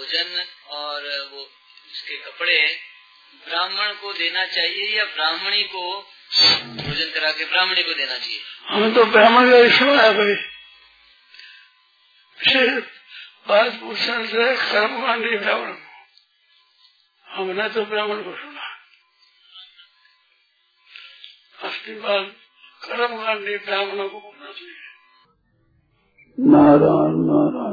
भोजन और वो उसके कपड़े ब्राह्मण को देना चाहिए या ब्राह्मणी को भोजन करा के ब्राह्मणी को देना चाहिए? हमें तो ब्राह्मण का सुना भाई। बात पूछने से कर्मकांडी ब्राह्मण को। हमने तो ब्राह्मण को सुना। असली बात कर्मकांडी ब्राह्मणों को बोलना चाहिए। नारायण नारायण।